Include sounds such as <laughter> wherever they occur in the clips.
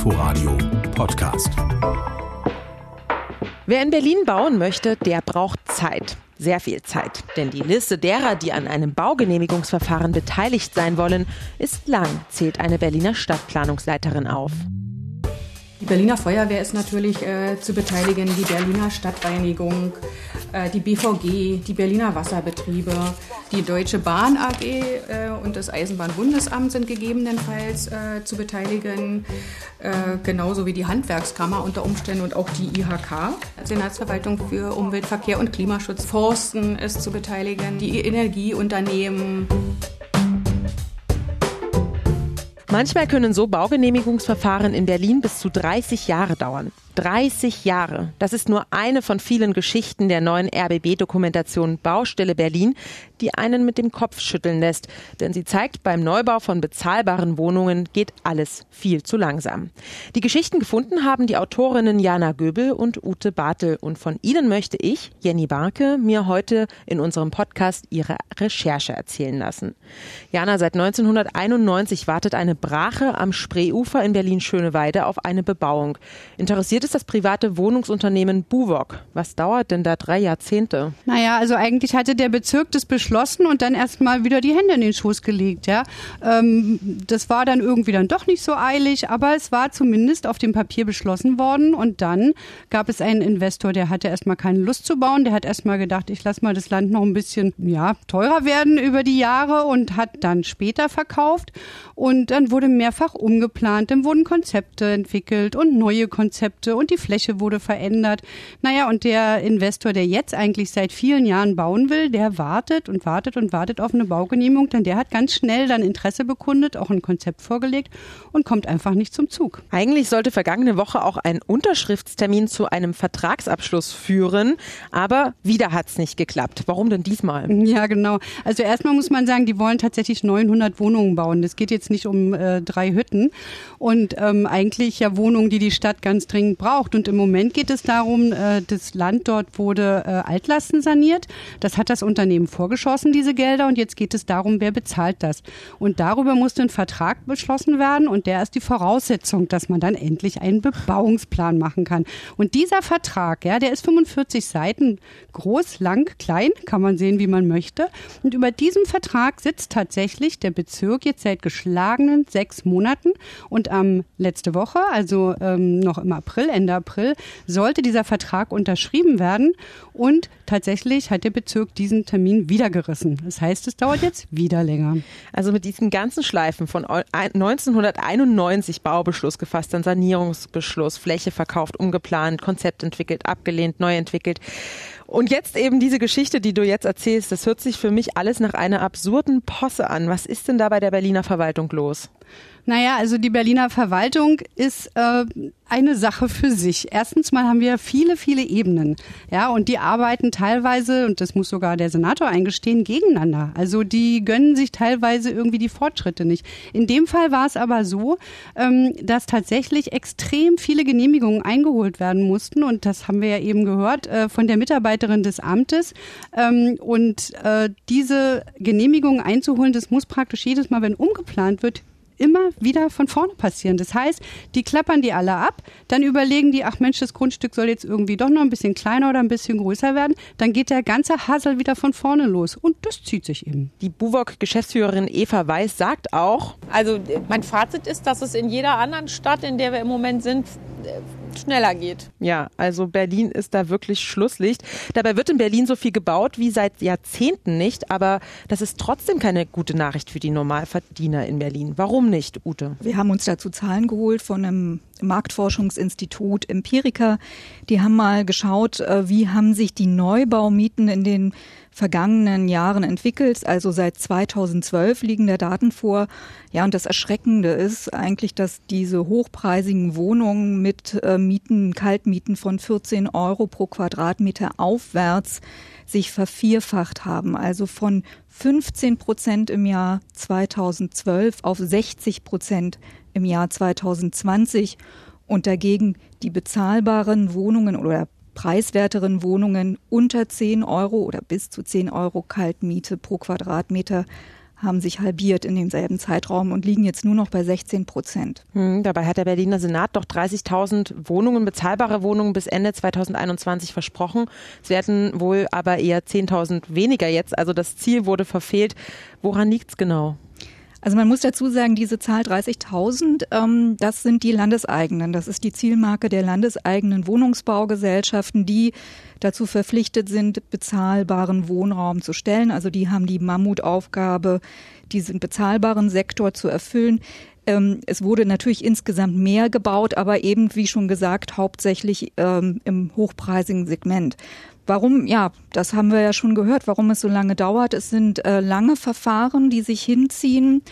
Inforadio Podcast. Wer in Berlin bauen möchte, der braucht Zeit. Sehr viel Zeit. Denn die Liste derer, die an einem Baugenehmigungsverfahren beteiligt sein wollen, ist lang, zählt eine Berliner Stadtplanungsleiterin auf. Die Berliner Feuerwehr ist natürlich äh, zu beteiligen, die Berliner Stadtreinigung, die BVG, die Berliner Wasserbetriebe, die Deutsche Bahn AG äh, und das Eisenbahnbundesamt sind gegebenenfalls äh, zu beteiligen, äh, genauso wie die Handwerkskammer unter Umständen und auch die IHK, Senatsverwaltung für Umwelt, Verkehr und Klimaschutz, Forsten ist zu beteiligen, die Energieunternehmen. Manchmal können so Baugenehmigungsverfahren in Berlin bis zu 30 Jahre dauern. 30 Jahre. Das ist nur eine von vielen Geschichten der neuen RBB-Dokumentation Baustelle Berlin, die einen mit dem Kopf schütteln lässt. Denn sie zeigt, beim Neubau von bezahlbaren Wohnungen geht alles viel zu langsam. Die Geschichten gefunden haben die Autorinnen Jana Göbel und Ute Bartel. Und von ihnen möchte ich, Jenny Barke, mir heute in unserem Podcast ihre Recherche erzählen lassen. Jana, seit 1991 wartet eine Brache am Spreeufer in Berlin-Schöneweide auf eine Bebauung. Interessiert es das private Wohnungsunternehmen Buwok. Was dauert denn da drei Jahrzehnte? Naja, also eigentlich hatte der Bezirk das beschlossen und dann erstmal wieder die Hände in den Schoß gelegt. Ja. Ähm, das war dann irgendwie dann doch nicht so eilig, aber es war zumindest auf dem Papier beschlossen worden und dann gab es einen Investor, der hatte erstmal keine Lust zu bauen, der hat erstmal gedacht, ich lasse mal das Land noch ein bisschen ja, teurer werden über die Jahre und hat dann später verkauft und dann wurde mehrfach umgeplant, dann wurden Konzepte entwickelt und neue Konzepte und die Fläche wurde verändert. Naja, und der Investor, der jetzt eigentlich seit vielen Jahren bauen will, der wartet und wartet und wartet auf eine Baugenehmigung, denn der hat ganz schnell dann Interesse bekundet, auch ein Konzept vorgelegt und kommt einfach nicht zum Zug. Eigentlich sollte vergangene Woche auch ein Unterschriftstermin zu einem Vertragsabschluss führen, aber wieder hat es nicht geklappt. Warum denn diesmal? Ja, genau. Also erstmal muss man sagen, die wollen tatsächlich 900 Wohnungen bauen. Das geht jetzt nicht um äh, drei Hütten und ähm, eigentlich ja Wohnungen, die die Stadt ganz dringend braucht. Und im Moment geht es darum, äh, das Land dort wurde äh, Altlasten saniert. Das hat das Unternehmen vorgeschossen, diese Gelder. Und jetzt geht es darum, wer bezahlt das. Und darüber musste ein Vertrag beschlossen werden. Und der ist die Voraussetzung, dass man dann endlich einen Bebauungsplan machen kann. Und dieser Vertrag, ja, der ist 45 Seiten groß, lang, klein, kann man sehen, wie man möchte. Und über diesem Vertrag sitzt tatsächlich der Bezirk jetzt seit geschlagenen sechs Monaten. Und am letzte Woche, also ähm, noch im April, Ende April, sollte dieser Vertrag unterschrieben werden. Und tatsächlich hat der Bezirk diesen Termin wieder gerissen. Das heißt, es dauert jetzt wieder länger. Also mit diesen ganzen Schleifen von 1991 Baubeschluss gefasst, dann Sanierungsbeschluss, Fläche verkauft, umgeplant, Konzept entwickelt, abgelehnt, neu entwickelt. Und jetzt eben diese Geschichte, die du jetzt erzählst, das hört sich für mich alles nach einer absurden Posse an. Was ist denn da bei der Berliner Verwaltung los? Naja, also die Berliner Verwaltung ist äh, eine Sache für sich. Erstens mal haben wir viele, viele Ebenen. Ja, und die arbeiten teilweise, und das muss sogar der Senator eingestehen, gegeneinander. Also die gönnen sich teilweise irgendwie die Fortschritte nicht. In dem Fall war es aber so, ähm, dass tatsächlich extrem viele Genehmigungen eingeholt werden mussten. Und das haben wir ja eben gehört äh, von der Mitarbeiterin des Amtes. Ähm, und äh, diese Genehmigungen einzuholen, das muss praktisch jedes Mal, wenn umgeplant wird, immer wieder von vorne passieren. Das heißt, die klappern die alle ab, dann überlegen die, ach Mensch, das Grundstück soll jetzt irgendwie doch noch ein bisschen kleiner oder ein bisschen größer werden. Dann geht der ganze Hassel wieder von vorne los. Und das zieht sich eben. Die Buwok-Geschäftsführerin Eva Weiß sagt auch. Also mein Fazit ist, dass es in jeder anderen Stadt, in der wir im Moment sind, schneller geht. Ja, also Berlin ist da wirklich Schlusslicht. Dabei wird in Berlin so viel gebaut wie seit Jahrzehnten nicht, aber das ist trotzdem keine gute Nachricht für die Normalverdiener in Berlin. Warum nicht, Ute? Wir haben uns dazu Zahlen geholt von einem Marktforschungsinstitut Empirica. Die haben mal geschaut, äh, wie haben sich die Neubaumieten in den vergangenen Jahren entwickelt. Also seit 2012 liegen der Daten vor. Ja, und das Erschreckende ist eigentlich, dass diese hochpreisigen Wohnungen mit äh, Mieten, Kaltmieten von 14 Euro pro Quadratmeter aufwärts sich vervierfacht haben. Also von 15 Prozent im Jahr 2012 auf 60 Prozent im Jahr 2020 und dagegen die bezahlbaren Wohnungen oder preiswerteren Wohnungen unter 10 Euro oder bis zu 10 Euro Kaltmiete pro Quadratmeter haben sich halbiert in demselben Zeitraum und liegen jetzt nur noch bei 16 Prozent. Hm, dabei hat der Berliner Senat doch 30.000 Wohnungen, bezahlbare Wohnungen bis Ende 2021 versprochen. Es werden wohl aber eher 10.000 weniger jetzt. Also das Ziel wurde verfehlt. Woran liegt es genau? Also man muss dazu sagen, diese Zahl 30.000, ähm, das sind die landeseigenen. Das ist die Zielmarke der landeseigenen Wohnungsbaugesellschaften, die dazu verpflichtet sind, bezahlbaren Wohnraum zu stellen. Also die haben die Mammutaufgabe, diesen bezahlbaren Sektor zu erfüllen. Ähm, es wurde natürlich insgesamt mehr gebaut, aber eben, wie schon gesagt, hauptsächlich ähm, im hochpreisigen Segment. Warum? Ja, das haben wir ja schon gehört, warum es so lange dauert. Es sind äh, lange Verfahren, die sich hinziehen.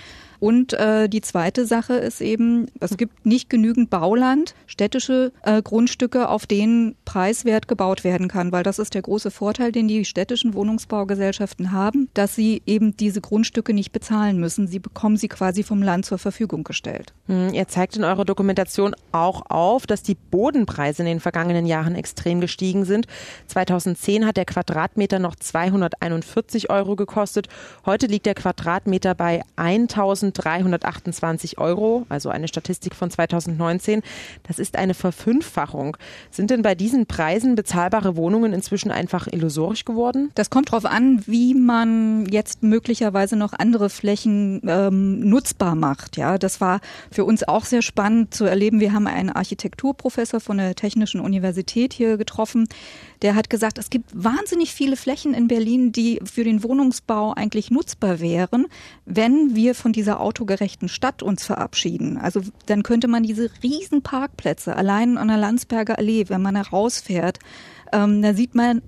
Und äh, die zweite Sache ist eben, es gibt nicht genügend Bauland, städtische äh, Grundstücke, auf denen preiswert gebaut werden kann, weil das ist der große Vorteil, den die städtischen Wohnungsbaugesellschaften haben, dass sie eben diese Grundstücke nicht bezahlen müssen. Sie bekommen sie quasi vom Land zur Verfügung gestellt. Hm, ihr zeigt in eurer Dokumentation auch auf, dass die Bodenpreise in den vergangenen Jahren extrem gestiegen sind. 2010 hat der Quadratmeter noch 241 Euro gekostet. Heute liegt der Quadratmeter bei 1000 1328 Euro, also eine Statistik von 2019. Das ist eine Verfünffachung. Sind denn bei diesen Preisen bezahlbare Wohnungen inzwischen einfach illusorisch geworden? Das kommt darauf an, wie man jetzt möglicherweise noch andere Flächen ähm, nutzbar macht. Ja, das war für uns auch sehr spannend zu erleben. Wir haben einen Architekturprofessor von der Technischen Universität hier getroffen, der hat gesagt, es gibt wahnsinnig viele Flächen in Berlin, die für den Wohnungsbau eigentlich nutzbar wären, wenn wir von dieser autogerechten Stadt uns verabschieden. Also dann könnte man diese riesen Parkplätze allein an der Landsberger Allee, wenn man herausfährt, ähm, da sieht man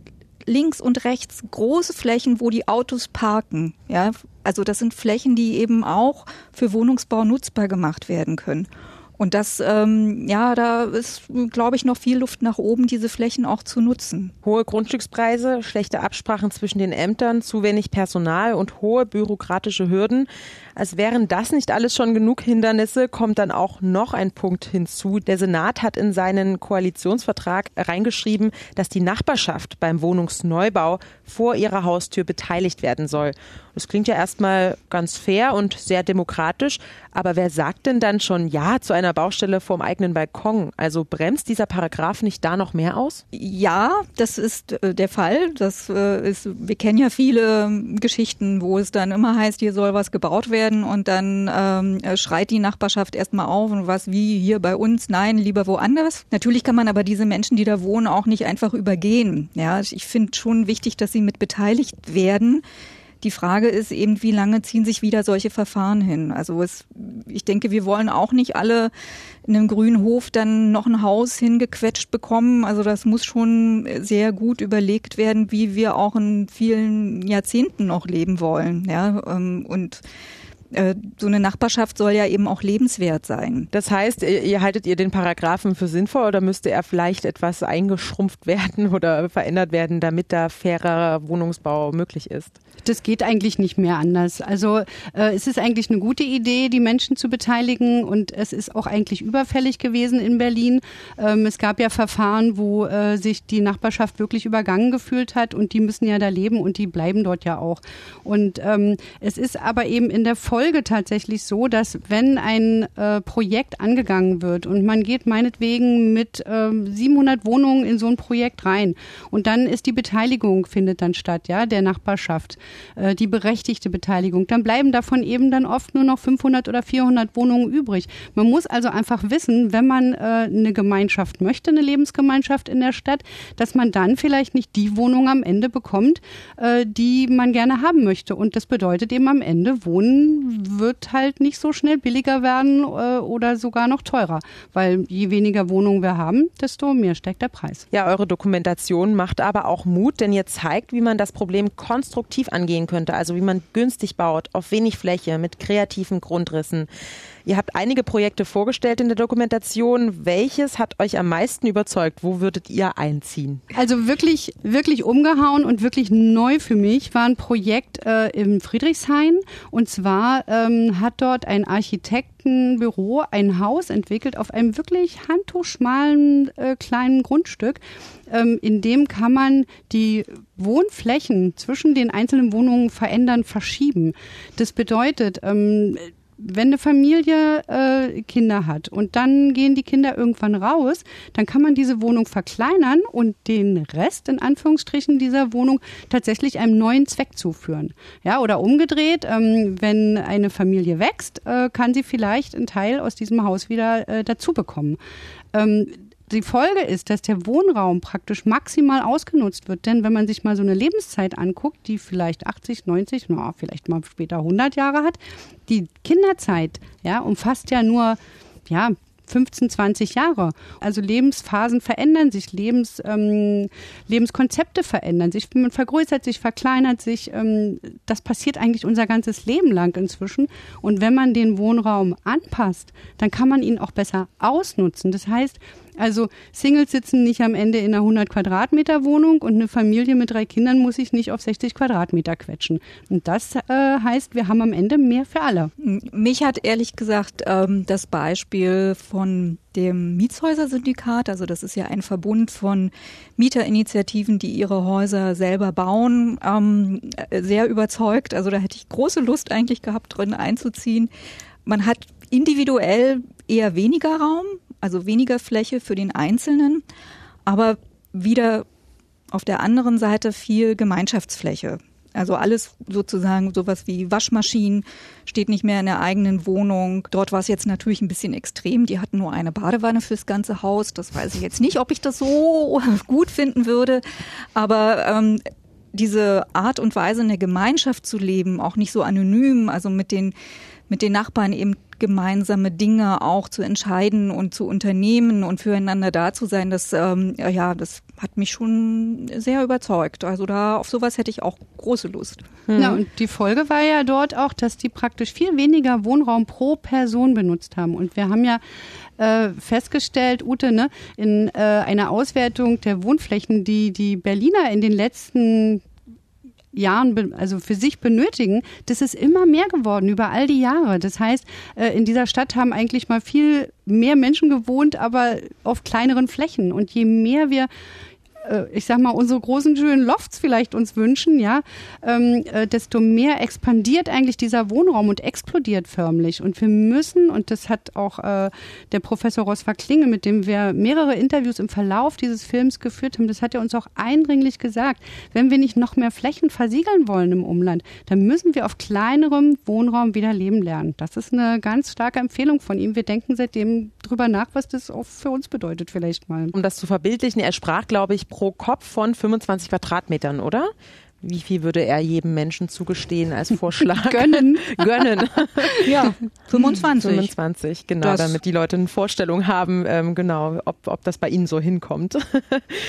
links und rechts große Flächen, wo die Autos parken. Ja, also das sind Flächen, die eben auch für Wohnungsbau nutzbar gemacht werden können. Und das, ähm, ja, da ist, glaube ich, noch viel Luft nach oben, diese Flächen auch zu nutzen. Hohe Grundstückspreise, schlechte Absprachen zwischen den Ämtern, zu wenig Personal und hohe bürokratische Hürden. Als wären das nicht alles schon genug Hindernisse, kommt dann auch noch ein Punkt hinzu. Der Senat hat in seinen Koalitionsvertrag reingeschrieben, dass die Nachbarschaft beim Wohnungsneubau vor ihrer Haustür beteiligt werden soll. Das klingt ja erstmal ganz fair und sehr demokratisch, aber wer sagt denn dann schon Ja zu einer Baustelle vorm eigenen Balkon? Also bremst dieser Paragraph nicht da noch mehr aus? Ja, das ist äh, der Fall. Das äh, ist, wir kennen ja viele Geschichten, wo es dann immer heißt, hier soll was gebaut werden und dann ähm, äh, schreit die Nachbarschaft erstmal auf und was wie hier bei uns, nein, lieber woanders. Natürlich kann man aber diese Menschen, die da wohnen, auch nicht einfach übergehen. Ja, ich finde schon wichtig, dass sie mit beteiligt werden. Die Frage ist eben, wie lange ziehen sich wieder solche Verfahren hin? Also es, ich denke, wir wollen auch nicht alle in einem grünen Hof dann noch ein Haus hingequetscht bekommen. Also das muss schon sehr gut überlegt werden, wie wir auch in vielen Jahrzehnten noch leben wollen. Ja, ähm, und äh, so eine Nachbarschaft soll ja eben auch lebenswert sein. Das heißt, ihr haltet ihr den Paragraphen für sinnvoll oder müsste er vielleicht etwas eingeschrumpft <laughs> werden oder verändert werden, damit da fairer Wohnungsbau möglich ist? Das geht eigentlich nicht mehr anders. Also äh, es ist eigentlich eine gute Idee, die Menschen zu beteiligen und es ist auch eigentlich überfällig gewesen in Berlin. Ähm, es gab ja Verfahren, wo äh, sich die Nachbarschaft wirklich übergangen gefühlt hat und die müssen ja da leben und die bleiben dort ja auch. Und ähm, es ist aber eben in der Folge Folge tatsächlich so, dass wenn ein äh, Projekt angegangen wird und man geht meinetwegen mit äh, 700 Wohnungen in so ein Projekt rein und dann ist die Beteiligung findet dann statt, ja, der Nachbarschaft, äh, die berechtigte Beteiligung, dann bleiben davon eben dann oft nur noch 500 oder 400 Wohnungen übrig. Man muss also einfach wissen, wenn man äh, eine Gemeinschaft möchte, eine Lebensgemeinschaft in der Stadt, dass man dann vielleicht nicht die Wohnung am Ende bekommt, äh, die man gerne haben möchte. Und das bedeutet eben am Ende Wohnen wird halt nicht so schnell billiger werden äh, oder sogar noch teurer, weil je weniger Wohnungen wir haben, desto mehr steigt der Preis. Ja, eure Dokumentation macht aber auch Mut, denn ihr zeigt, wie man das Problem konstruktiv angehen könnte, also wie man günstig baut, auf wenig Fläche, mit kreativen Grundrissen. Ihr habt einige Projekte vorgestellt in der Dokumentation. Welches hat euch am meisten überzeugt? Wo würdet ihr einziehen? Also wirklich, wirklich umgehauen und wirklich neu für mich war ein Projekt äh, im Friedrichshain. Und zwar ähm, hat dort ein Architektenbüro ein Haus entwickelt auf einem wirklich handtuchschmalen äh, kleinen Grundstück. Ähm, in dem kann man die Wohnflächen zwischen den einzelnen Wohnungen verändern, verschieben. Das bedeutet, ähm, wenn eine Familie äh, Kinder hat und dann gehen die Kinder irgendwann raus, dann kann man diese Wohnung verkleinern und den Rest in Anführungsstrichen dieser Wohnung tatsächlich einem neuen Zweck zuführen. Ja, oder umgedreht, ähm, wenn eine Familie wächst, äh, kann sie vielleicht einen Teil aus diesem Haus wieder äh, dazu bekommen. Ähm, die Folge ist, dass der Wohnraum praktisch maximal ausgenutzt wird. Denn wenn man sich mal so eine Lebenszeit anguckt, die vielleicht 80, 90, na, vielleicht mal später 100 Jahre hat, die Kinderzeit, ja, umfasst ja nur, ja, 15, 20 Jahre. Also Lebensphasen verändern sich, Lebens, ähm, Lebenskonzepte verändern sich, man vergrößert sich, verkleinert sich. Ähm, das passiert eigentlich unser ganzes Leben lang inzwischen. Und wenn man den Wohnraum anpasst, dann kann man ihn auch besser ausnutzen. Das heißt, also Singles sitzen nicht am Ende in einer 100 Quadratmeter Wohnung und eine Familie mit drei Kindern muss sich nicht auf 60 Quadratmeter quetschen. Und das äh, heißt, wir haben am Ende mehr für alle. Mich hat ehrlich gesagt ähm, das Beispiel von dem Mietshäuser-Syndikat, also das ist ja ein Verbund von Mieterinitiativen, die ihre Häuser selber bauen, ähm, sehr überzeugt. Also da hätte ich große Lust eigentlich gehabt, drin einzuziehen. Man hat individuell eher weniger Raum, also weniger Fläche für den Einzelnen, aber wieder auf der anderen Seite viel Gemeinschaftsfläche. Also alles sozusagen sowas wie Waschmaschinen steht nicht mehr in der eigenen Wohnung. Dort war es jetzt natürlich ein bisschen extrem. Die hatten nur eine Badewanne fürs ganze Haus. Das weiß ich jetzt nicht, ob ich das so <laughs> gut finden würde. Aber ähm, diese Art und Weise in der Gemeinschaft zu leben, auch nicht so anonym, also mit den mit den Nachbarn eben gemeinsame Dinge auch zu entscheiden und zu unternehmen und füreinander da zu sein, das ähm, ja, das hat mich schon sehr überzeugt. Also da auf sowas hätte ich auch große Lust. Hm. Ja, und die Folge war ja dort auch, dass die praktisch viel weniger Wohnraum pro Person benutzt haben. Und wir haben ja äh, festgestellt, Ute, ne, in äh, einer Auswertung der Wohnflächen, die die Berliner in den letzten Jahren, also für sich benötigen, das ist immer mehr geworden über all die Jahre. Das heißt, äh, in dieser Stadt haben eigentlich mal viel mehr Menschen gewohnt, aber auf kleineren Flächen. Und je mehr wir ich sag mal, unsere großen schönen Lofts vielleicht uns wünschen, ja, ähm, äh, desto mehr expandiert eigentlich dieser Wohnraum und explodiert förmlich. Und wir müssen, und das hat auch äh, der Professor Rosfer Klinge, mit dem wir mehrere Interviews im Verlauf dieses Films geführt haben, das hat er uns auch eindringlich gesagt, wenn wir nicht noch mehr Flächen versiegeln wollen im Umland, dann müssen wir auf kleinerem Wohnraum wieder leben lernen. Das ist eine ganz starke Empfehlung von ihm. Wir denken seitdem drüber nach, was das auch für uns bedeutet vielleicht mal. Um das zu verbildlichen, er sprach, glaube ich, pro Kopf von 25 Quadratmetern, oder? Wie viel würde er jedem Menschen zugestehen als Vorschlag? <laughs> Gönnen. <laughs> Gönnen. <laughs> ja, 25. 25, genau, das damit die Leute eine Vorstellung haben, ähm, genau, ob, ob das bei Ihnen so hinkommt.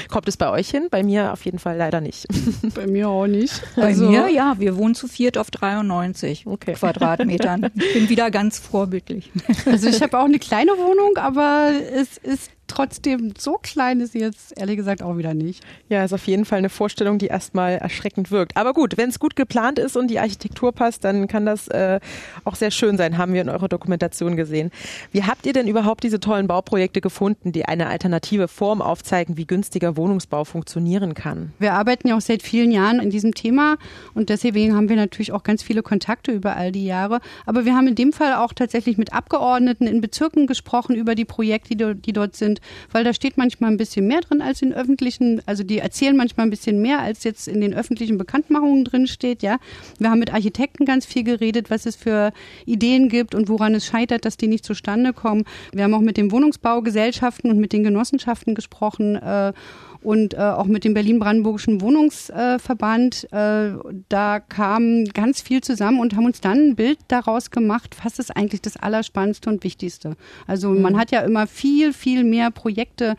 Kommt es bei euch hin? Bei mir auf jeden Fall leider nicht. bei mir auch nicht. Bei also, mir, ja, wir wohnen zu viert auf 93 okay. Quadratmetern. Ich bin wieder ganz vorbildlich. Also ich habe auch eine kleine Wohnung, aber es ist trotzdem so klein ist sie jetzt ehrlich gesagt auch wieder nicht. Ja, ist auf jeden Fall eine Vorstellung, die erstmal erschreckend wirkt. Aber gut, wenn es gut geplant ist und die Architektur passt, dann kann das äh, auch sehr schön sein, haben wir in eurer Dokumentation gesehen. Wie habt ihr denn überhaupt diese tollen Bauprojekte gefunden, die eine alternative Form aufzeigen, wie günstiger Wohnungsbau funktionieren kann? Wir arbeiten ja auch seit vielen Jahren in diesem Thema und deswegen haben wir natürlich auch ganz viele Kontakte über all die Jahre. Aber wir haben in dem Fall auch tatsächlich mit Abgeordneten in Bezirken gesprochen über die Projekte, die, die dort sind weil da steht manchmal ein bisschen mehr drin als in öffentlichen, also die erzählen manchmal ein bisschen mehr, als jetzt in den öffentlichen Bekanntmachungen drin steht, ja. Wir haben mit Architekten ganz viel geredet, was es für Ideen gibt und woran es scheitert, dass die nicht zustande kommen. Wir haben auch mit den Wohnungsbaugesellschaften und mit den Genossenschaften gesprochen, äh, und äh, auch mit dem Berlin-Brandenburgischen Wohnungsverband. Äh, da kam ganz viel zusammen und haben uns dann ein Bild daraus gemacht, was ist eigentlich das Allerspannendste und Wichtigste. Also mhm. man hat ja immer viel, viel mehr Projekte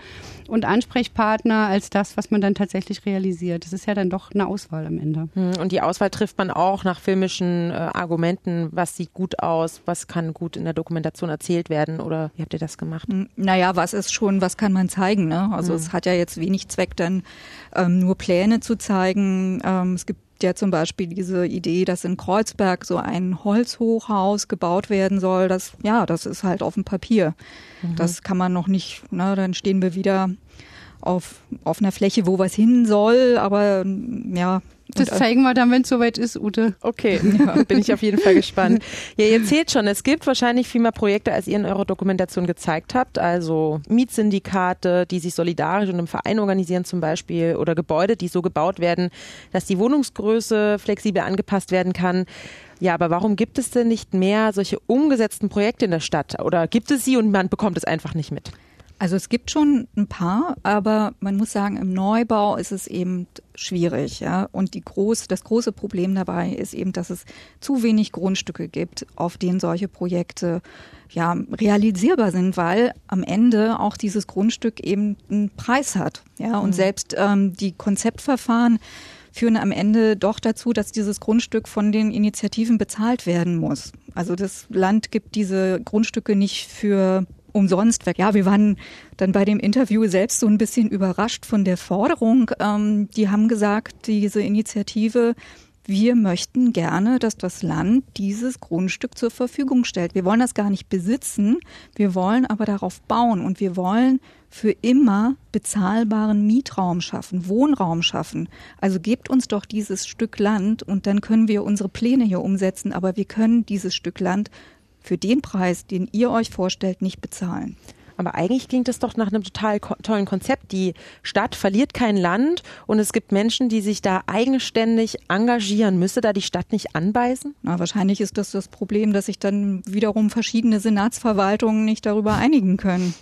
und Ansprechpartner als das, was man dann tatsächlich realisiert. Das ist ja dann doch eine Auswahl am Ende. Hm, und die Auswahl trifft man auch nach filmischen äh, Argumenten. Was sieht gut aus? Was kann gut in der Dokumentation erzählt werden? Oder wie habt ihr das gemacht? Hm, naja, was ist schon, was kann man zeigen? Ne? Also mhm. es hat ja jetzt wenig Zweck, dann ähm, nur Pläne zu zeigen. Ähm, es gibt ja zum Beispiel diese Idee, dass in Kreuzberg so ein Holzhochhaus gebaut werden soll. Das, ja, das ist halt auf dem Papier. Mhm. Das kann man noch nicht, ne, dann stehen wir wieder auf, auf einer Fläche, wo was hin soll, aber ja, das zeigen wir dann, wenn es soweit ist, Ute. Okay, <laughs> ja, bin ich auf jeden Fall gespannt. Ja, ihr zählt schon, es gibt wahrscheinlich viel mehr Projekte, als ihr in eurer Dokumentation gezeigt habt. Also Mietsyndikate, die sich solidarisch und im Verein organisieren zum Beispiel oder Gebäude, die so gebaut werden, dass die Wohnungsgröße flexibel angepasst werden kann. Ja, aber warum gibt es denn nicht mehr solche umgesetzten Projekte in der Stadt? Oder gibt es sie und man bekommt es einfach nicht mit? Also es gibt schon ein paar, aber man muss sagen, im Neubau ist es eben schwierig, ja. Und die groß, das große Problem dabei ist eben, dass es zu wenig Grundstücke gibt, auf denen solche Projekte ja realisierbar sind, weil am Ende auch dieses Grundstück eben einen Preis hat, ja. Und mhm. selbst ähm, die Konzeptverfahren führen am Ende doch dazu, dass dieses Grundstück von den Initiativen bezahlt werden muss. Also das Land gibt diese Grundstücke nicht für umsonst weg. Ja, wir waren dann bei dem Interview selbst so ein bisschen überrascht von der Forderung. Ähm, die haben gesagt, diese Initiative, wir möchten gerne, dass das Land dieses Grundstück zur Verfügung stellt. Wir wollen das gar nicht besitzen, wir wollen aber darauf bauen und wir wollen für immer bezahlbaren Mietraum schaffen, Wohnraum schaffen. Also gebt uns doch dieses Stück Land und dann können wir unsere Pläne hier umsetzen, aber wir können dieses Stück Land für den Preis, den ihr euch vorstellt, nicht bezahlen. Aber eigentlich klingt das doch nach einem total tollen Konzept. Die Stadt verliert kein Land und es gibt Menschen, die sich da eigenständig engagieren. Müsste da die Stadt nicht anbeißen? Na, wahrscheinlich ist das das Problem, dass sich dann wiederum verschiedene Senatsverwaltungen nicht darüber einigen können.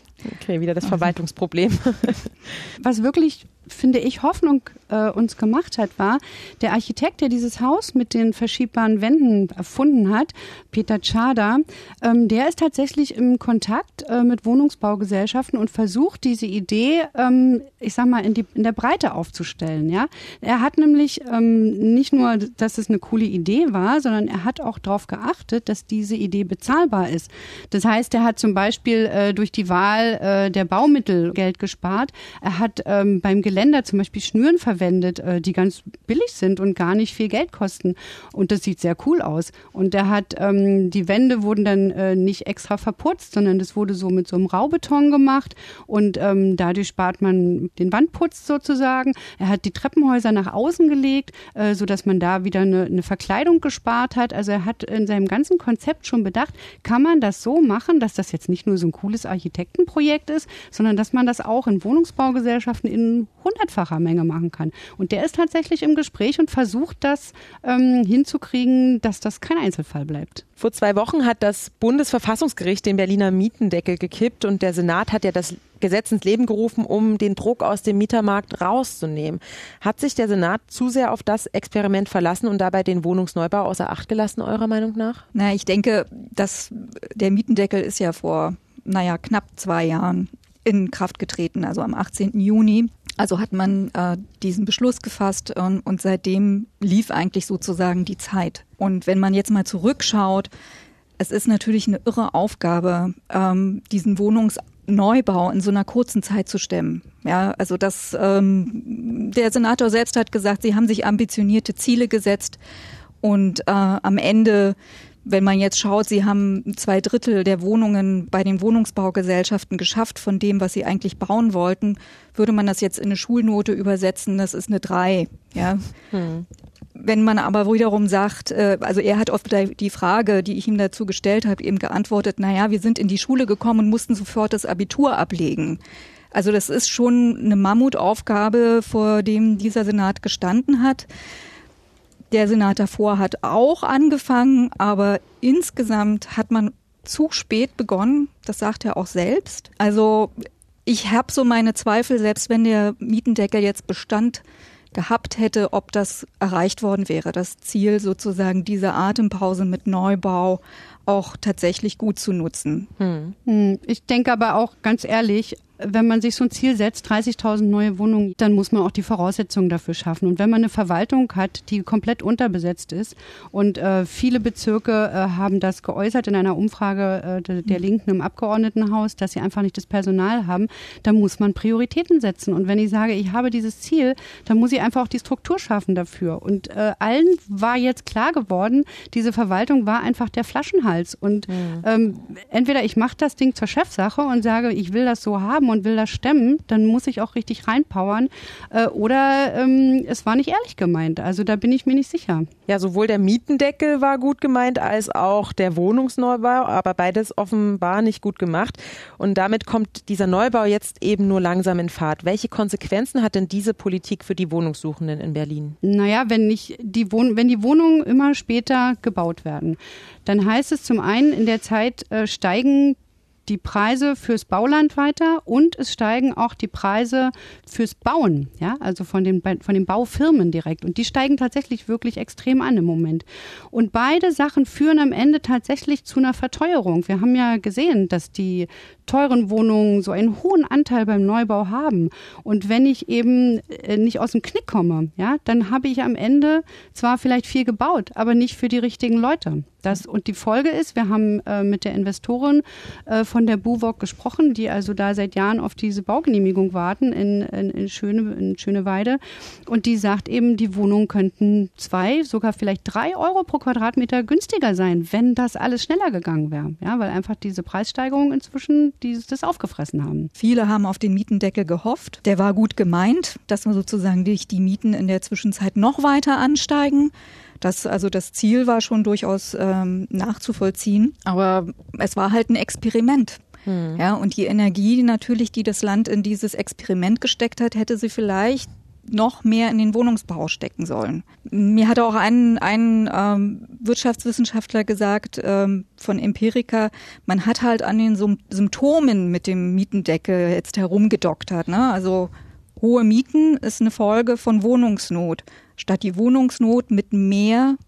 Okay, wieder das Verwaltungsproblem. <laughs> <laughs> Was wirklich finde ich, Hoffnung äh, uns gemacht hat, war, der Architekt, der dieses Haus mit den verschiebbaren Wänden erfunden hat, Peter Czada, ähm, der ist tatsächlich im Kontakt äh, mit Wohnungsbaugesellschaften und versucht, diese Idee, ähm, ich sag mal, in, die, in der Breite aufzustellen. Ja? Er hat nämlich ähm, nicht nur, dass es eine coole Idee war, sondern er hat auch darauf geachtet, dass diese Idee bezahlbar ist. Das heißt, er hat zum Beispiel äh, durch die Wahl äh, der Baumittel Geld gespart. Er hat ähm, beim Gelände Geländer zum Beispiel Schnüren verwendet, äh, die ganz billig sind und gar nicht viel Geld kosten. Und das sieht sehr cool aus. Und der hat, ähm, die Wände wurden dann äh, nicht extra verputzt, sondern das wurde so mit so einem Raubeton gemacht und ähm, dadurch spart man den Wandputz sozusagen. Er hat die Treppenhäuser nach außen gelegt, äh, so dass man da wieder eine, eine Verkleidung gespart hat. Also er hat in seinem ganzen Konzept schon bedacht, kann man das so machen, dass das jetzt nicht nur so ein cooles Architektenprojekt ist, sondern dass man das auch in Wohnungsbaugesellschaften in hundertfacher Menge machen kann. Und der ist tatsächlich im Gespräch und versucht das ähm, hinzukriegen, dass das kein Einzelfall bleibt. Vor zwei Wochen hat das Bundesverfassungsgericht den Berliner Mietendeckel gekippt und der Senat hat ja das Gesetz ins Leben gerufen, um den Druck aus dem Mietermarkt rauszunehmen. Hat sich der Senat zu sehr auf das Experiment verlassen und dabei den Wohnungsneubau außer Acht gelassen, eurer Meinung nach? Na, ich denke, dass der Mietendeckel ist ja vor, naja, knapp zwei Jahren in Kraft getreten, also am 18. Juni. Also hat man äh, diesen Beschluss gefasst und, und seitdem lief eigentlich sozusagen die Zeit. Und wenn man jetzt mal zurückschaut, es ist natürlich eine irre Aufgabe, ähm, diesen Wohnungsneubau in so einer kurzen Zeit zu stemmen. Ja, also das, ähm, der Senator selbst hat gesagt, sie haben sich ambitionierte Ziele gesetzt und äh, am Ende wenn man jetzt schaut, sie haben zwei Drittel der Wohnungen bei den Wohnungsbaugesellschaften geschafft von dem, was sie eigentlich bauen wollten, würde man das jetzt in eine Schulnote übersetzen, das ist eine drei. Ja. Hm. Wenn man aber wiederum sagt, äh, also er hat oft die Frage, die ich ihm dazu gestellt habe, eben geantwortet, na ja, wir sind in die Schule gekommen und mussten sofort das Abitur ablegen. Also das ist schon eine Mammutaufgabe, vor dem dieser Senat gestanden hat. Der Senat davor hat auch angefangen, aber insgesamt hat man zu spät begonnen. Das sagt er auch selbst. Also ich habe so meine Zweifel, selbst wenn der Mietendeckel jetzt Bestand gehabt hätte, ob das erreicht worden wäre. Das Ziel sozusagen diese Atempause mit Neubau auch tatsächlich gut zu nutzen. Hm. Ich denke aber auch ganz ehrlich, wenn man sich so ein Ziel setzt, 30.000 neue Wohnungen, dann muss man auch die Voraussetzungen dafür schaffen. Und wenn man eine Verwaltung hat, die komplett unterbesetzt ist und äh, viele Bezirke äh, haben das geäußert in einer Umfrage äh, der, der Linken im Abgeordnetenhaus, dass sie einfach nicht das Personal haben, dann muss man Prioritäten setzen. Und wenn ich sage, ich habe dieses Ziel, dann muss ich einfach auch die Struktur schaffen dafür. Und äh, allen war jetzt klar geworden, diese Verwaltung war einfach der Flaschenhals. Und mhm. ähm, entweder ich mache das Ding zur Chefsache und sage, ich will das so haben und will das stemmen, dann muss ich auch richtig reinpowern. Äh, oder ähm, es war nicht ehrlich gemeint. Also da bin ich mir nicht sicher. Ja, sowohl der Mietendeckel war gut gemeint als auch der Wohnungsneubau, aber beides offenbar nicht gut gemacht. Und damit kommt dieser Neubau jetzt eben nur langsam in Fahrt. Welche Konsequenzen hat denn diese Politik für die Wohnungssuchenden in Berlin? Naja, wenn nicht die Wohn wenn die Wohnungen immer später gebaut werden, dann heißt es zum einen, in der Zeit äh, steigen die Preise fürs Bauland weiter und es steigen auch die Preise fürs Bauen, ja, also von den, von den Baufirmen direkt. Und die steigen tatsächlich wirklich extrem an im Moment. Und beide Sachen führen am Ende tatsächlich zu einer Verteuerung. Wir haben ja gesehen, dass die teuren Wohnungen so einen hohen Anteil beim Neubau haben. Und wenn ich eben äh, nicht aus dem Knick komme, ja, dann habe ich am Ende zwar vielleicht viel gebaut, aber nicht für die richtigen Leute. Das, und die Folge ist, wir haben äh, mit der Investorin äh, von der BUWOG gesprochen, die also da seit Jahren auf diese Baugenehmigung warten in, in, in, Schöne, in Schöneweide. Und die sagt eben, die Wohnungen könnten zwei, sogar vielleicht drei Euro pro Quadratmeter günstiger sein, wenn das alles schneller gegangen wäre. Ja, weil einfach diese Preissteigerungen inzwischen die das aufgefressen haben. Viele haben auf den Mietendeckel gehofft. Der war gut gemeint, dass man sozusagen die Mieten in der Zwischenzeit noch weiter ansteigen. Das, also das Ziel war schon durchaus ähm, nachzuvollziehen, aber es war halt ein Experiment. Hm. Ja, und die Energie natürlich, die das Land in dieses Experiment gesteckt hat, hätte sie vielleicht noch mehr in den Wohnungsbau stecken sollen. Mir hatte auch ein, ein ähm, Wirtschaftswissenschaftler gesagt ähm, von Empirica, man hat halt an den Symptomen mit dem Mietendeckel jetzt herumgedoktert. Ne? Also hohe Mieten ist eine Folge von Wohnungsnot. Statt die Wohnungsnot mit mehr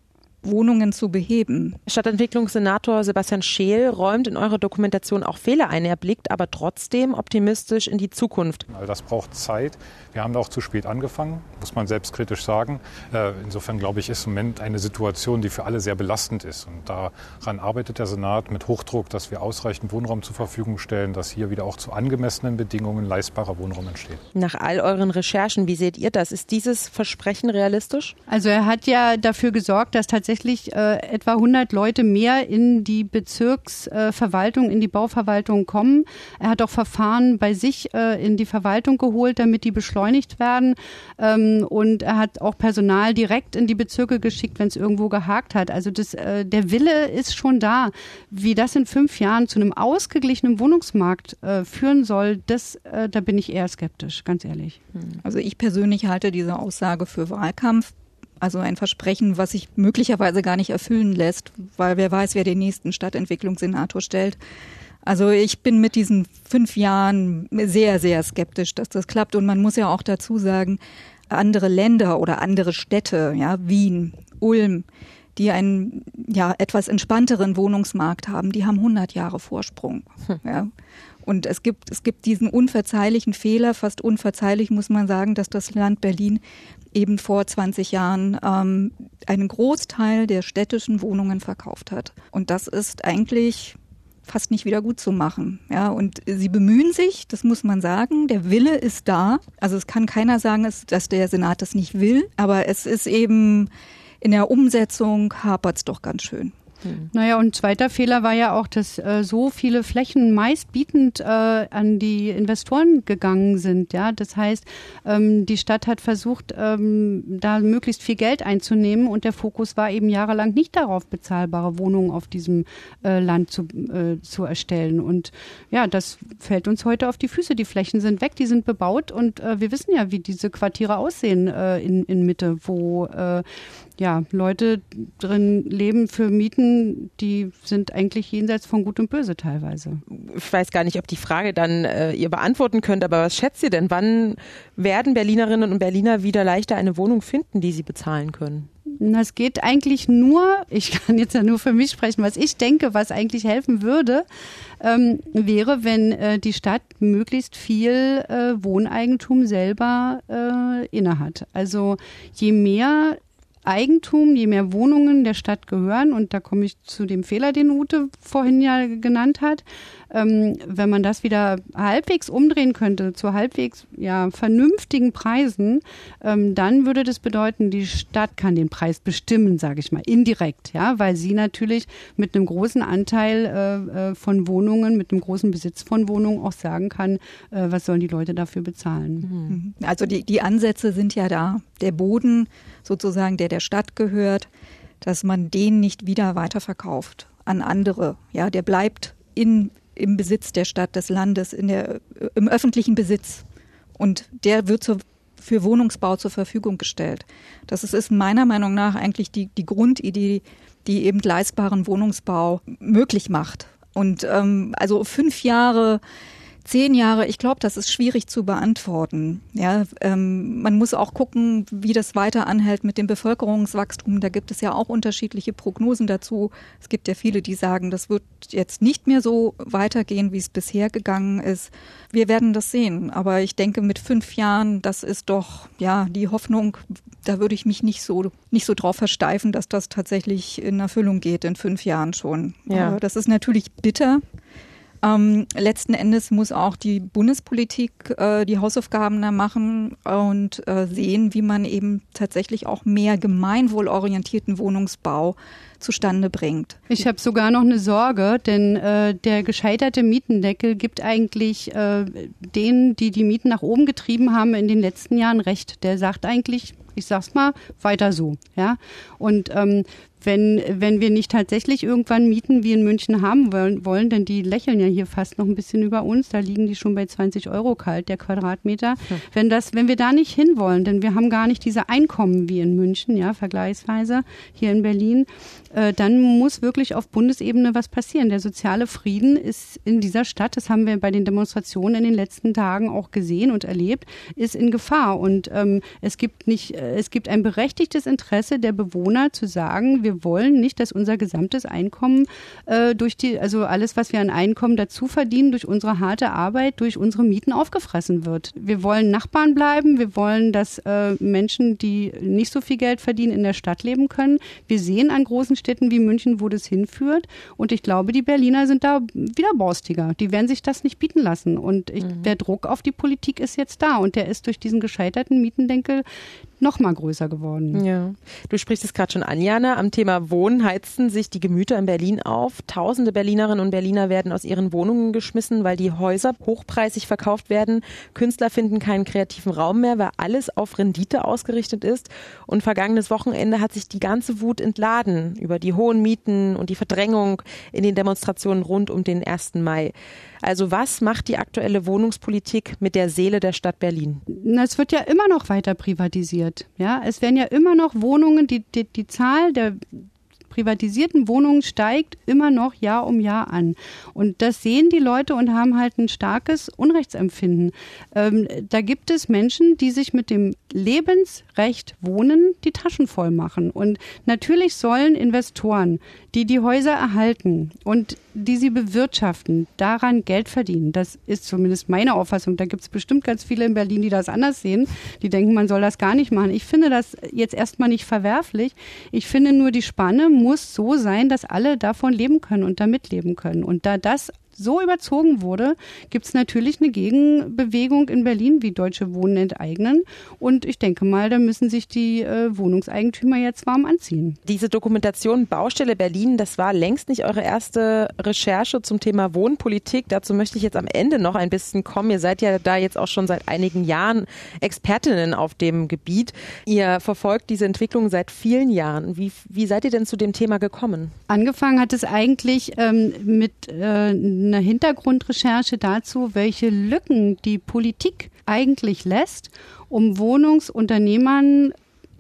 Wohnungen zu beheben. Stadtentwicklungssenator Sebastian Scheel räumt in eurer Dokumentation auch Fehler ein. Er blickt aber trotzdem optimistisch in die Zukunft. Also das braucht Zeit. Wir haben da auch zu spät angefangen, muss man selbstkritisch sagen. Äh, insofern glaube ich, ist im Moment eine Situation, die für alle sehr belastend ist. Und daran arbeitet der Senat mit Hochdruck, dass wir ausreichend Wohnraum zur Verfügung stellen, dass hier wieder auch zu angemessenen Bedingungen leistbarer Wohnraum entsteht. Nach all euren Recherchen, wie seht ihr das? Ist dieses Versprechen realistisch? Also er hat ja dafür gesorgt, dass tatsächlich tatsächlich äh, etwa 100 Leute mehr in die Bezirksverwaltung, in die Bauverwaltung kommen. Er hat auch Verfahren bei sich äh, in die Verwaltung geholt, damit die beschleunigt werden. Ähm, und er hat auch Personal direkt in die Bezirke geschickt, wenn es irgendwo gehakt hat. Also das, äh, der Wille ist schon da. Wie das in fünf Jahren zu einem ausgeglichenen Wohnungsmarkt äh, führen soll, das, äh, da bin ich eher skeptisch, ganz ehrlich. Also ich persönlich halte diese Aussage für Wahlkampf. Also ein Versprechen, was sich möglicherweise gar nicht erfüllen lässt, weil wer weiß, wer den nächsten Stadtentwicklungssenator stellt. Also ich bin mit diesen fünf Jahren sehr, sehr skeptisch, dass das klappt. Und man muss ja auch dazu sagen, andere Länder oder andere Städte, ja, Wien, Ulm, die einen ja etwas entspannteren Wohnungsmarkt haben, die haben 100 Jahre Vorsprung. Hm. Ja. Und es gibt, es gibt diesen unverzeihlichen Fehler, fast unverzeihlich muss man sagen, dass das Land Berlin eben vor 20 Jahren ähm, einen Großteil der städtischen Wohnungen verkauft hat. Und das ist eigentlich fast nicht wieder gut zu machen. Ja, und sie bemühen sich, das muss man sagen. Der Wille ist da. Also es kann keiner sagen, dass der Senat das nicht will, aber es ist eben in der Umsetzung hapert es doch ganz schön. Hm. Naja, und zweiter Fehler war ja auch, dass äh, so viele Flächen meistbietend äh, an die Investoren gegangen sind. Ja, das heißt, ähm, die Stadt hat versucht, ähm, da möglichst viel Geld einzunehmen und der Fokus war eben jahrelang nicht darauf, bezahlbare Wohnungen auf diesem äh, Land zu, äh, zu erstellen. Und ja, das fällt uns heute auf die Füße. Die Flächen sind weg, die sind bebaut und äh, wir wissen ja, wie diese Quartiere aussehen äh, in, in Mitte, wo ja, Leute drin leben für Mieten, die sind eigentlich jenseits von Gut und Böse teilweise. Ich weiß gar nicht, ob die Frage dann äh, ihr beantworten könnt, aber was schätzt ihr denn? Wann werden Berlinerinnen und Berliner wieder leichter eine Wohnung finden, die sie bezahlen können? Das geht eigentlich nur, ich <laughs> kann jetzt ja nur für mich sprechen, was ich denke, was eigentlich helfen würde, ähm, wäre, wenn äh, die Stadt möglichst viel äh, Wohneigentum selber äh, innehat. Also je mehr Eigentum, je mehr Wohnungen der Stadt gehören, und da komme ich zu dem Fehler, den Ute vorhin ja genannt hat, ähm, wenn man das wieder halbwegs umdrehen könnte zu halbwegs ja, vernünftigen Preisen, ähm, dann würde das bedeuten, die Stadt kann den Preis bestimmen, sage ich mal, indirekt, ja, weil sie natürlich mit einem großen Anteil äh, äh, von Wohnungen, mit einem großen Besitz von Wohnungen auch sagen kann, äh, was sollen die Leute dafür bezahlen. Mhm. Also die, die Ansätze sind ja da. Der Boden sozusagen, der der Stadt gehört, dass man den nicht wieder weiterverkauft an andere. Ja, der bleibt in im Besitz der Stadt, des Landes, in der, im öffentlichen Besitz. Und der wird zur, für Wohnungsbau zur Verfügung gestellt. Das ist, ist meiner Meinung nach eigentlich die, die Grundidee, die eben leistbaren Wohnungsbau möglich macht. Und ähm, also fünf Jahre Zehn Jahre, ich glaube, das ist schwierig zu beantworten. Ja, ähm, man muss auch gucken, wie das weiter anhält mit dem Bevölkerungswachstum. Da gibt es ja auch unterschiedliche Prognosen dazu. Es gibt ja viele, die sagen, das wird jetzt nicht mehr so weitergehen, wie es bisher gegangen ist. Wir werden das sehen. Aber ich denke, mit fünf Jahren, das ist doch, ja, die Hoffnung, da würde ich mich nicht so, nicht so drauf versteifen, dass das tatsächlich in Erfüllung geht in fünf Jahren schon. Ja. Aber das ist natürlich bitter. Ähm, letzten Endes muss auch die Bundespolitik äh, die Hausaufgaben da machen und äh, sehen, wie man eben tatsächlich auch mehr gemeinwohlorientierten Wohnungsbau zustande bringt. Ich habe sogar noch eine Sorge, denn äh, der gescheiterte Mietendeckel gibt eigentlich äh, denen, die die Mieten nach oben getrieben haben, in den letzten Jahren recht. Der sagt eigentlich, ich sag's mal, weiter so. Ja? Und ähm, wenn, wenn wir nicht tatsächlich irgendwann Mieten wie in München haben wollen, wollen, denn die lächeln ja hier fast noch ein bisschen über uns, da liegen die schon bei 20 Euro kalt, der Quadratmeter. Hm. Wenn das, wenn wir da nicht hinwollen, denn wir haben gar nicht diese Einkommen wie in München, ja, vergleichsweise hier in Berlin, äh, dann muss wirklich auf Bundesebene was passieren. Der soziale Frieden ist in dieser Stadt, das haben wir bei den Demonstrationen in den letzten Tagen auch gesehen und erlebt, ist in Gefahr. Und ähm, es gibt nicht, äh, es gibt ein berechtigtes Interesse der Bewohner zu sagen, wir wollen nicht, dass unser gesamtes Einkommen äh, durch die, also alles, was wir an Einkommen dazu verdienen, durch unsere harte Arbeit, durch unsere Mieten aufgefressen wird. Wir wollen Nachbarn bleiben, wir wollen, dass äh, Menschen, die nicht so viel Geld verdienen, in der Stadt leben können. Wir sehen an großen Städten wie München, wo das hinführt. Und ich glaube, die Berliner sind da wieder borstiger. Die werden sich das nicht bieten lassen. Und ich, mhm. der Druck auf die Politik ist jetzt da. Und der ist durch diesen gescheiterten Mietendenkel noch mal größer geworden. Ja. Du sprichst es gerade schon an, Jana. Am Thema Wohnen heizen sich die Gemüter in Berlin auf. Tausende Berlinerinnen und Berliner werden aus ihren Wohnungen geschmissen, weil die Häuser hochpreisig verkauft werden. Künstler finden keinen kreativen Raum mehr, weil alles auf Rendite ausgerichtet ist. Und vergangenes Wochenende hat sich die ganze Wut entladen über die hohen Mieten und die Verdrängung in den Demonstrationen rund um den 1. Mai. Also was macht die aktuelle Wohnungspolitik mit der Seele der Stadt Berlin? Es wird ja immer noch weiter privatisiert. Ja, es werden ja immer noch Wohnungen, die, die, die Zahl der privatisierten Wohnungen steigt immer noch Jahr um Jahr an. Und das sehen die Leute und haben halt ein starkes Unrechtsempfinden. Ähm, da gibt es Menschen, die sich mit dem Lebensrecht Wohnen die Taschen voll machen. Und natürlich sollen Investoren, die die Häuser erhalten und die sie bewirtschaften, daran Geld verdienen. Das ist zumindest meine Auffassung. Da gibt es bestimmt ganz viele in Berlin, die das anders sehen. Die denken, man soll das gar nicht machen. Ich finde das jetzt erstmal nicht verwerflich. Ich finde nur, die Spanne muss so sein, dass alle davon leben können und damit leben können. Und da das so überzogen wurde, gibt es natürlich eine Gegenbewegung in Berlin, wie Deutsche Wohnen enteignen. Und ich denke mal, da müssen sich die äh, Wohnungseigentümer jetzt warm anziehen. Diese Dokumentation Baustelle Berlin, das war längst nicht eure erste Recherche zum Thema Wohnpolitik. Dazu möchte ich jetzt am Ende noch ein bisschen kommen. Ihr seid ja da jetzt auch schon seit einigen Jahren Expertinnen auf dem Gebiet. Ihr verfolgt diese Entwicklung seit vielen Jahren. Wie, wie seid ihr denn zu dem Thema gekommen? Angefangen hat es eigentlich ähm, mit äh, eine Hintergrundrecherche dazu, welche Lücken die Politik eigentlich lässt, um Wohnungsunternehmern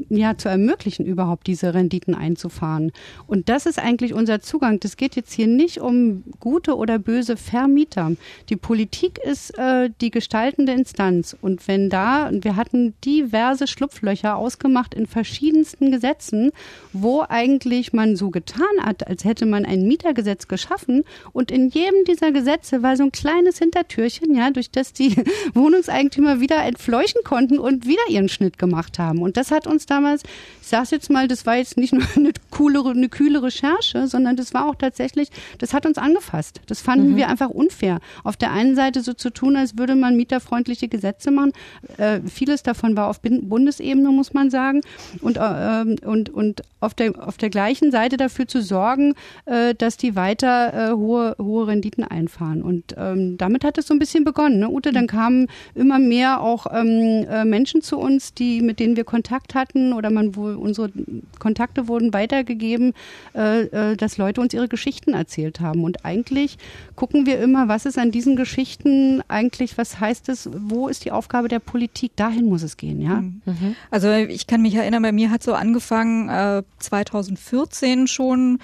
ja zu ermöglichen, überhaupt diese Renditen einzufahren. Und das ist eigentlich unser Zugang. Das geht jetzt hier nicht um gute oder böse Vermieter. Die Politik ist äh, die gestaltende Instanz. Und wenn da, wir hatten diverse Schlupflöcher ausgemacht in verschiedensten Gesetzen, wo eigentlich man so getan hat, als hätte man ein Mietergesetz geschaffen und in jedem dieser Gesetze war so ein kleines Hintertürchen, ja, durch das die <laughs> Wohnungseigentümer wieder entfleuchen konnten und wieder ihren Schnitt gemacht haben. Und das hat uns damals, ich sage jetzt mal, das war jetzt nicht nur <laughs> eine coolere, eine kühle Recherche, sondern das war auch tatsächlich, das hat uns angefasst. Das fanden mhm. wir einfach unfair. Auf der einen Seite so zu tun, als würde man mieterfreundliche Gesetze machen. Äh, vieles davon war auf Bundesebene, muss man sagen. Und, äh, und, und auf der, auf der gleichen Seite dafür zu sorgen, äh, dass die weiter äh, hohe, hohe Renditen einfahren. Und ähm, damit hat es so ein bisschen begonnen. Ne? Ute, dann kamen immer mehr auch ähm, äh, Menschen zu uns, die, mit denen wir Kontakt hatten oder man wohl unsere Kontakte wurden weitergegeben, äh, äh, dass Leute uns ihre Geschichten erzählt haben. Und eigentlich gucken wir immer, was ist an diesen Geschichten eigentlich, was heißt es, wo ist die Aufgabe der Politik? Dahin muss es gehen, ja. Mhm. Also ich kann mich erinnern, bei mir hat so angefangen äh, 2014 schon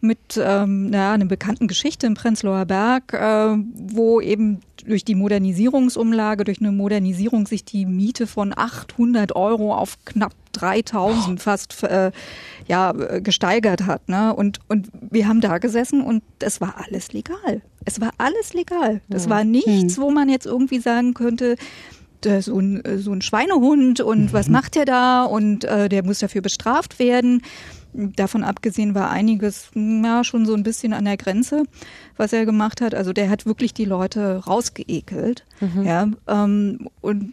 mit ähm, na, einer bekannten Geschichte im Prenzlauer Berg, äh, wo eben durch die Modernisierungsumlage, durch eine Modernisierung sich die Miete von 800 Euro auf knapp 3000 oh. fast äh, ja gesteigert hat. Ne? Und und wir haben da gesessen und es war alles legal. Es war alles legal. Das war nichts, hm. wo man jetzt irgendwie sagen könnte, so ein, so ein Schweinehund und was mhm. macht er da und äh, der muss dafür bestraft werden. Davon abgesehen war einiges ja schon so ein bisschen an der Grenze, was er gemacht hat. Also der hat wirklich die Leute rausgeekelt. Mhm. Ja, ähm, und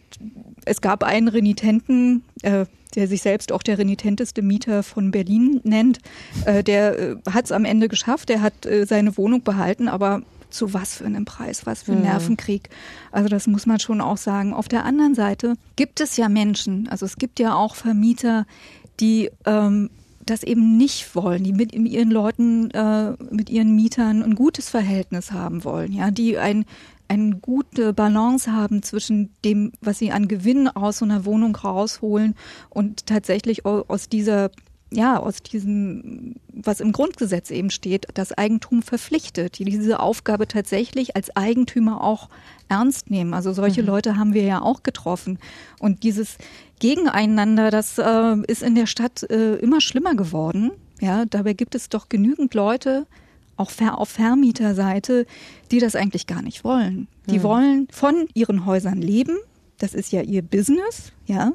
es gab einen Renitenten, äh, der sich selbst auch der renitenteste Mieter von Berlin nennt. Äh, der äh, hat es am Ende geschafft. Der hat äh, seine Wohnung behalten, aber zu was für einem Preis, was für ein mhm. Nervenkrieg. Also das muss man schon auch sagen. Auf der anderen Seite gibt es ja Menschen, also es gibt ja auch Vermieter, die ähm, das eben nicht wollen, die mit ihren Leuten, äh, mit ihren Mietern ein gutes Verhältnis haben wollen, ja, die ein eine gute Balance haben zwischen dem, was sie an Gewinn aus so einer Wohnung rausholen und tatsächlich aus dieser ja, aus diesem, was im Grundgesetz eben steht, das Eigentum verpflichtet, die diese Aufgabe tatsächlich als Eigentümer auch ernst nehmen. Also solche mhm. Leute haben wir ja auch getroffen. Und dieses Gegeneinander, das äh, ist in der Stadt äh, immer schlimmer geworden. Ja, dabei gibt es doch genügend Leute, auch auf Vermieterseite, die das eigentlich gar nicht wollen. Die mhm. wollen von ihren Häusern leben. Das ist ja ihr Business, ja.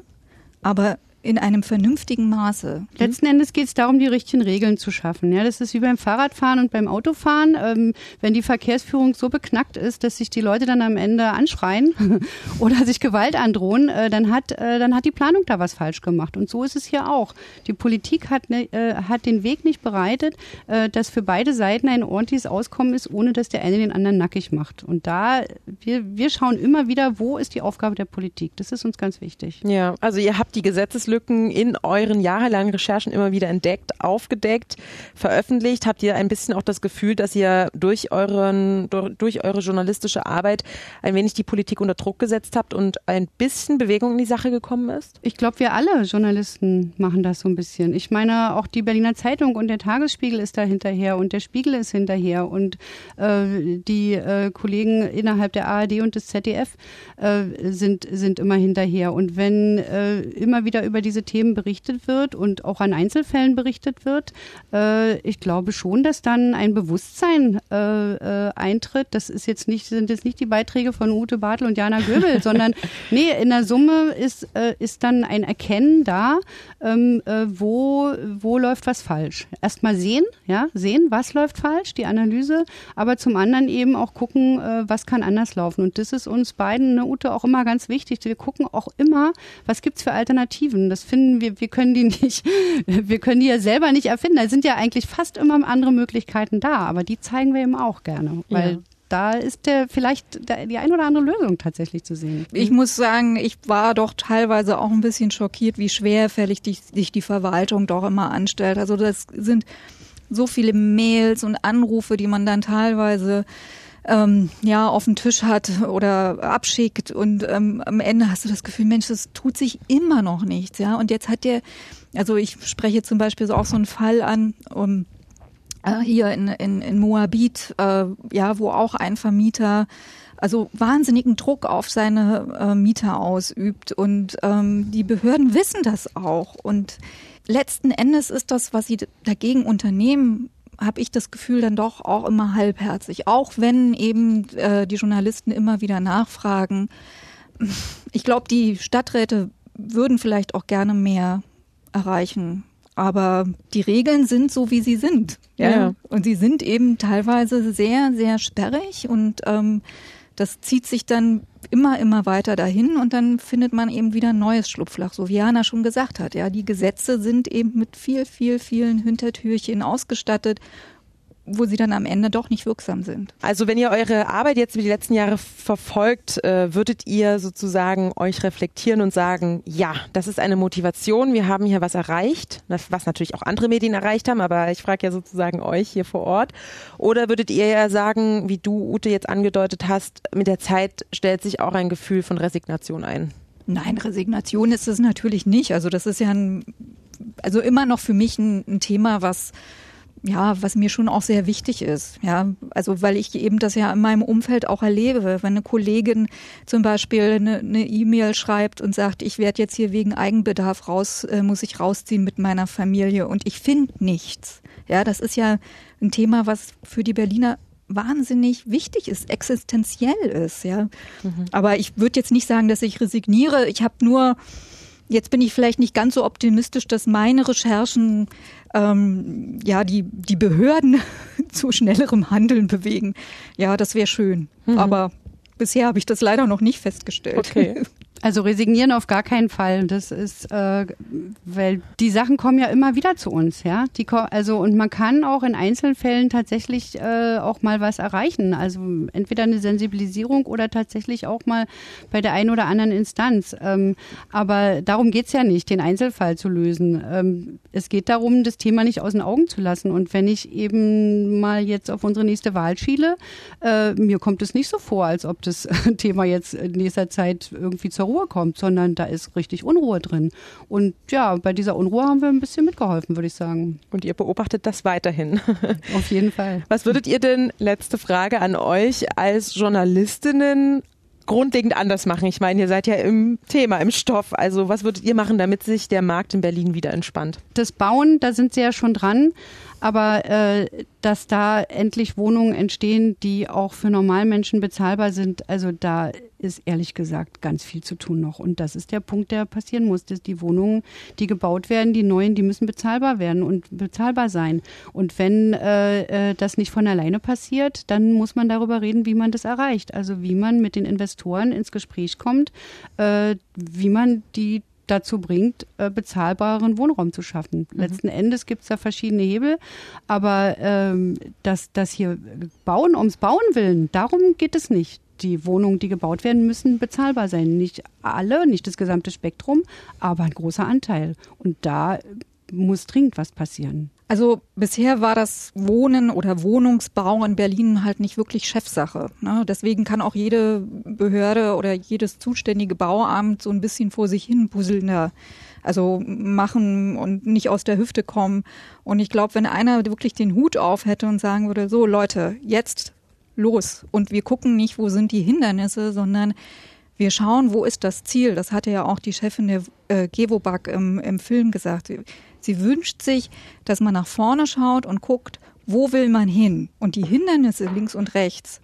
Aber in einem vernünftigen Maße. Letzten Endes geht es darum, die richtigen Regeln zu schaffen. Ja, das ist wie beim Fahrradfahren und beim Autofahren. Ähm, wenn die Verkehrsführung so beknackt ist, dass sich die Leute dann am Ende anschreien <laughs> oder sich Gewalt androhen, äh, dann hat äh, dann hat die Planung da was falsch gemacht. Und so ist es hier auch. Die Politik hat ne, äh, hat den Weg nicht bereitet, äh, dass für beide Seiten ein ordentliches Auskommen ist, ohne dass der eine den anderen nackig macht. Und da wir wir schauen immer wieder, wo ist die Aufgabe der Politik. Das ist uns ganz wichtig. Ja, also ihr habt die Gesetzeslösung Lücken in euren jahrelangen Recherchen immer wieder entdeckt, aufgedeckt, veröffentlicht? Habt ihr ein bisschen auch das Gefühl, dass ihr durch euren, durch eure journalistische Arbeit ein wenig die Politik unter Druck gesetzt habt und ein bisschen Bewegung in die Sache gekommen ist? Ich glaube, wir alle Journalisten machen das so ein bisschen. Ich meine, auch die Berliner Zeitung und der Tagesspiegel ist da hinterher und der Spiegel ist hinterher und äh, die äh, Kollegen innerhalb der ARD und des ZDF äh, sind, sind immer hinterher. Und wenn äh, immer wieder über diese Themen berichtet wird und auch an Einzelfällen berichtet wird, äh, ich glaube schon, dass dann ein Bewusstsein äh, äh, eintritt. Das ist jetzt nicht, sind jetzt nicht die Beiträge von Ute Bartel und Jana Göbel, <laughs> sondern nee, in der Summe ist, äh, ist dann ein Erkennen da, ähm, äh, wo, wo läuft was falsch. Erstmal sehen, ja, sehen, was läuft falsch, die Analyse, aber zum anderen eben auch gucken, äh, was kann anders laufen. Und das ist uns beiden, ne, Ute, auch immer ganz wichtig. Wir gucken auch immer, was gibt's für Alternativen. Das finden wir, wir können die <laughs> nicht, wir können die ja selber nicht erfinden. Da sind ja eigentlich fast immer andere Möglichkeiten da, aber die zeigen wir eben auch gerne, weil ja da ist der vielleicht die ein oder andere Lösung tatsächlich zu sehen. Ich muss sagen, ich war doch teilweise auch ein bisschen schockiert, wie schwerfällig sich die Verwaltung doch immer anstellt. Also das sind so viele Mails und Anrufe, die man dann teilweise ähm, ja auf den Tisch hat oder abschickt und ähm, am Ende hast du das Gefühl, Mensch, das tut sich immer noch nichts, ja. Und jetzt hat der, also ich spreche zum Beispiel so auch so einen Fall an, um, äh, hier in, in, in Moabit, äh, ja, wo auch ein Vermieter also wahnsinnigen Druck auf seine äh, Mieter ausübt und ähm, die Behörden wissen das auch und letzten Endes ist das, was sie dagegen unternehmen, habe ich das Gefühl dann doch auch immer halbherzig, auch wenn eben äh, die Journalisten immer wieder nachfragen. Ich glaube, die Stadträte würden vielleicht auch gerne mehr erreichen. Aber die Regeln sind so, wie sie sind. Ja. ja. Und sie sind eben teilweise sehr, sehr sperrig und ähm, das zieht sich dann immer, immer weiter dahin und dann findet man eben wieder ein neues Schlupfloch, so wie Jana schon gesagt hat. Ja, die Gesetze sind eben mit viel, viel, vielen Hintertürchen ausgestattet wo sie dann am Ende doch nicht wirksam sind. Also wenn ihr eure Arbeit jetzt über die letzten Jahre verfolgt, äh, würdet ihr sozusagen euch reflektieren und sagen, ja, das ist eine Motivation, wir haben hier was erreicht, was natürlich auch andere Medien erreicht haben, aber ich frage ja sozusagen euch hier vor Ort. Oder würdet ihr ja sagen, wie du, Ute, jetzt angedeutet hast, mit der Zeit stellt sich auch ein Gefühl von Resignation ein? Nein, Resignation ist es natürlich nicht. Also das ist ja ein, also immer noch für mich ein, ein Thema, was ja, was mir schon auch sehr wichtig ist. Ja, also weil ich eben das ja in meinem Umfeld auch erlebe. Wenn eine Kollegin zum Beispiel eine E-Mail e schreibt und sagt, ich werde jetzt hier wegen Eigenbedarf raus, äh, muss ich rausziehen mit meiner Familie und ich finde nichts. Ja, das ist ja ein Thema, was für die Berliner wahnsinnig wichtig ist, existenziell ist, ja. Mhm. Aber ich würde jetzt nicht sagen, dass ich resigniere. Ich habe nur Jetzt bin ich vielleicht nicht ganz so optimistisch, dass meine Recherchen ähm, ja die, die Behörden <laughs> zu schnellerem Handeln bewegen. Ja, das wäre schön. Mhm. Aber bisher habe ich das leider noch nicht festgestellt. Okay. <laughs> Also resignieren auf gar keinen Fall. Das ist, äh, weil die Sachen kommen ja immer wieder zu uns, ja. Die also und man kann auch in Einzelfällen tatsächlich äh, auch mal was erreichen. Also entweder eine Sensibilisierung oder tatsächlich auch mal bei der einen oder anderen Instanz. Ähm, aber darum geht's ja nicht, den Einzelfall zu lösen. Ähm, es geht darum, das Thema nicht aus den Augen zu lassen. Und wenn ich eben mal jetzt auf unsere nächste Wahl schiele, äh, mir kommt es nicht so vor, als ob das <laughs> Thema jetzt in nächster Zeit irgendwie zur Ruhe kommt, sondern da ist richtig Unruhe drin. Und ja, bei dieser Unruhe haben wir ein bisschen mitgeholfen, würde ich sagen. Und ihr beobachtet das weiterhin. <laughs> Auf jeden Fall. Was würdet ihr denn, letzte Frage an euch, als Journalistinnen grundlegend anders machen? Ich meine, ihr seid ja im Thema, im Stoff. Also was würdet ihr machen, damit sich der Markt in Berlin wieder entspannt? Das Bauen, da sind sie ja schon dran aber äh, dass da endlich Wohnungen entstehen, die auch für Normalmenschen bezahlbar sind, also da ist ehrlich gesagt ganz viel zu tun noch. Und das ist der Punkt, der passieren muss, dass die Wohnungen, die gebaut werden, die neuen, die müssen bezahlbar werden und bezahlbar sein. Und wenn äh, äh das nicht von alleine passiert, dann muss man darüber reden, wie man das erreicht. Also wie man mit den Investoren ins Gespräch kommt, äh, wie man die dazu bringt, äh, bezahlbaren Wohnraum zu schaffen. Mhm. Letzten Endes gibt es da verschiedene Hebel, aber ähm, dass das hier Bauen ums Bauen willen, darum geht es nicht. Die Wohnungen, die gebaut werden, müssen bezahlbar sein. Nicht alle, nicht das gesamte Spektrum, aber ein großer Anteil. Und da muss dringend was passieren. Also bisher war das Wohnen oder Wohnungsbau in Berlin halt nicht wirklich Chefsache. Ne? Deswegen kann auch jede Behörde oder jedes zuständige Bauamt so ein bisschen vor sich hin puzzeln, also machen und nicht aus der Hüfte kommen. Und ich glaube, wenn einer wirklich den Hut auf hätte und sagen würde, so Leute, jetzt los und wir gucken nicht, wo sind die Hindernisse, sondern wir schauen, wo ist das Ziel. Das hatte ja auch die Chefin der äh, Gewobag im, im Film gesagt. Sie wünscht sich, dass man nach vorne schaut und guckt, wo will man hin? Und die Hindernisse links und rechts,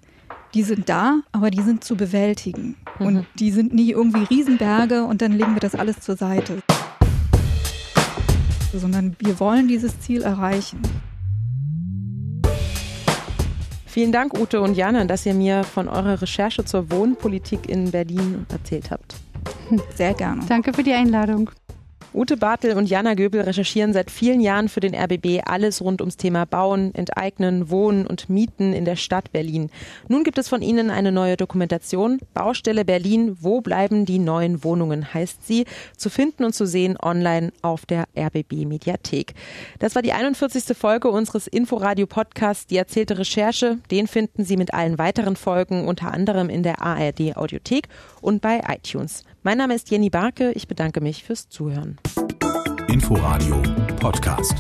die sind da, aber die sind zu bewältigen. Mhm. Und die sind nicht irgendwie Riesenberge und dann legen wir das alles zur Seite. Sondern wir wollen dieses Ziel erreichen. Vielen Dank, Ute und Jana, dass ihr mir von eurer Recherche zur Wohnpolitik in Berlin erzählt habt. Sehr gerne. Danke für die Einladung. Ute Bartel und Jana Göbel recherchieren seit vielen Jahren für den RBB alles rund ums Thema Bauen, Enteignen, Wohnen und Mieten in der Stadt Berlin. Nun gibt es von ihnen eine neue Dokumentation. Baustelle Berlin, wo bleiben die neuen Wohnungen, heißt sie. Zu finden und zu sehen online auf der RBB Mediathek. Das war die 41. Folge unseres Inforadio Podcasts, die erzählte Recherche. Den finden Sie mit allen weiteren Folgen unter anderem in der ARD Audiothek und bei iTunes. Mein Name ist Jenny Barke. Ich bedanke mich fürs Zuhören. Inforadio Podcast.